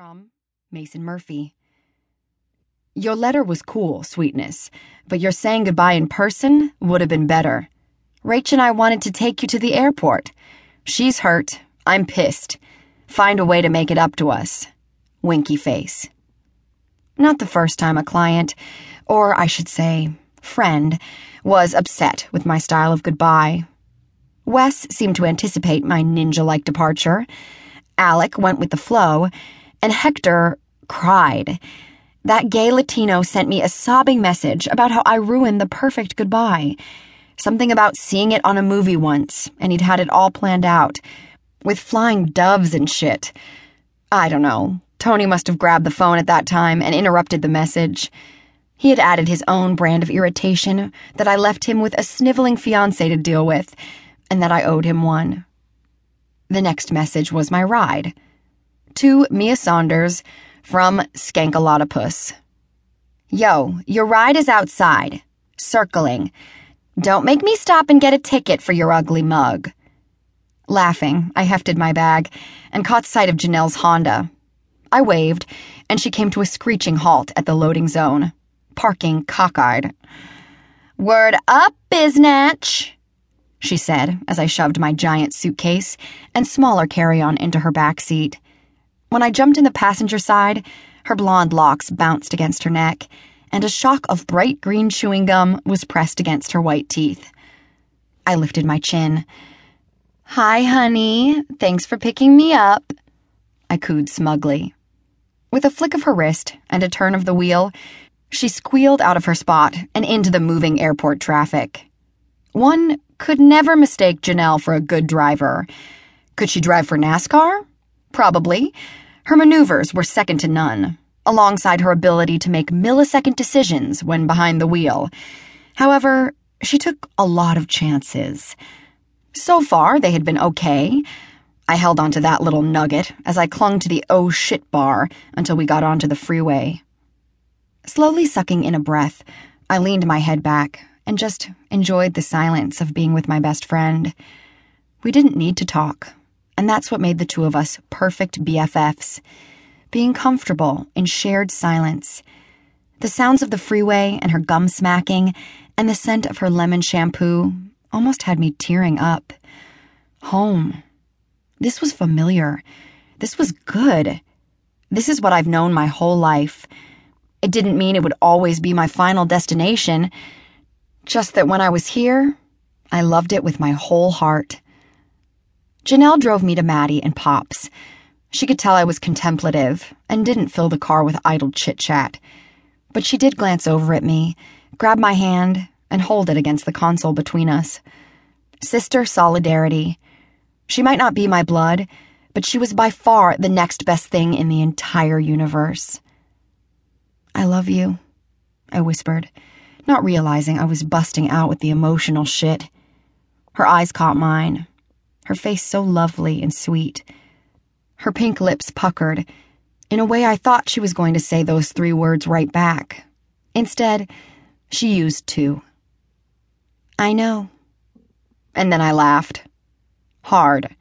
from Mason Murphy. Your letter was cool, sweetness, but your saying goodbye in person would have been better. Rach and I wanted to take you to the airport. She's hurt. I'm pissed. Find a way to make it up to us. Winky face. Not the first time a client, or I should say, friend, was upset with my style of goodbye. Wes seemed to anticipate my ninja like departure. Alec went with the flow, and Hector cried. That gay Latino sent me a sobbing message about how I ruined the perfect goodbye. Something about seeing it on a movie once, and he'd had it all planned out. With flying doves and shit. I don't know. Tony must have grabbed the phone at that time and interrupted the message. He had added his own brand of irritation that I left him with a sniveling fiance to deal with, and that I owed him one. The next message was my ride. To Mia Saunders from Skankalotopus. Yo, your ride is outside. Circling. Don't make me stop and get a ticket for your ugly mug. Laughing, I hefted my bag and caught sight of Ginelle's Honda. I waved, and she came to a screeching halt at the loading zone, parking cockeyed. Word up, biznatch, she said as I shoved my giant suitcase and smaller carry on into her back seat. When I jumped in the passenger side, her blonde locks bounced against her neck, and a shock of bright green chewing gum was pressed against her white teeth. I lifted my chin. Hi, honey. Thanks for picking me up. I cooed smugly. With a flick of her wrist and a turn of the wheel, she squealed out of her spot and into the moving airport traffic. One could never mistake Ginelle for a good driver. Could she drive for NASCAR? Probably. Her maneuvers were second to none, alongside her ability to make millisecond decisions when behind the wheel. However, she took a lot of chances. So far, they had been okay. I held onto that little nugget as I clung to the oh shit bar until we got onto the freeway. Slowly sucking in a breath, I leaned my head back and just enjoyed the silence of being with my best friend. We didn't need to talk, and that's what made the two of us perfect BFFs. Being comfortable in shared silence. The sounds of the freeway and her gum smacking and the scent of her lemon shampoo almost had me tearing up. Home. This was familiar. This was good. This is what I've known my whole life. It didn't mean it would always be my final destination, just that when I was here, I loved it with my whole heart. Ginelle drove me to Maddie and Pop's. She could tell I was contemplative and didn't fill the car with idle chit chat. But she did glance over at me, grab my hand, and hold it against the console between us. Sister solidarity. She might not be my blood, but she was by far the next best thing in the entire universe. I love you, I whispered, not realizing I was busting out with the emotional shit. Her eyes caught mine, her face so lovely and sweet. Her pink lips puckered. In a way, I thought she was going to say those three words right back. Instead, she used two. I know. And then I laughed. Hard.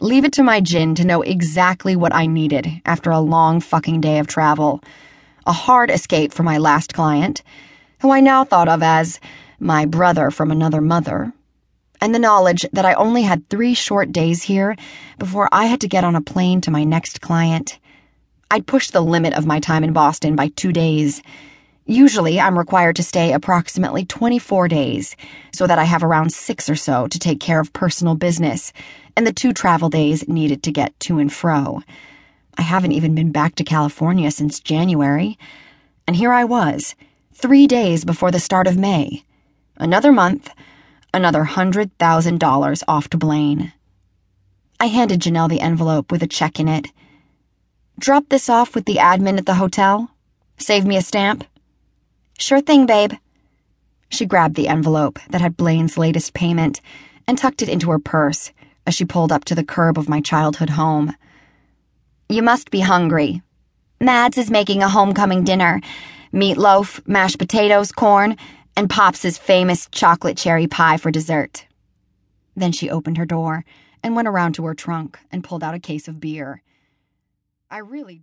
Leave it to my gin to know exactly what I needed after a long fucking day of travel. A hard escape from my last client, who I now thought of as my brother from another mother, and the knowledge that I only had three short days here before I had to get on a plane to my next client. I'd pushed the limit of my time in Boston by two days Usually, I'm required to stay approximately 24 days, so that I have around six or so to take care of personal business, and the two travel days needed to get to and fro. I haven't even been back to California since January, and here I was, three days before the start of May. Another month, another $100,000 off to Blaine. I handed Ginelle the envelope with a check in it. Drop this off with the admin at the hotel? Save me a stamp? Sure thing, babe. She grabbed the envelope that had Blaine's latest payment and tucked it into her purse as she pulled up to the curb of my childhood home. You must be hungry. Mads is making a homecoming dinner meatloaf, mashed potatoes, corn, and Pops' his famous chocolate cherry pie for dessert. Then she opened her door and went around to her trunk and pulled out a case of beer. I really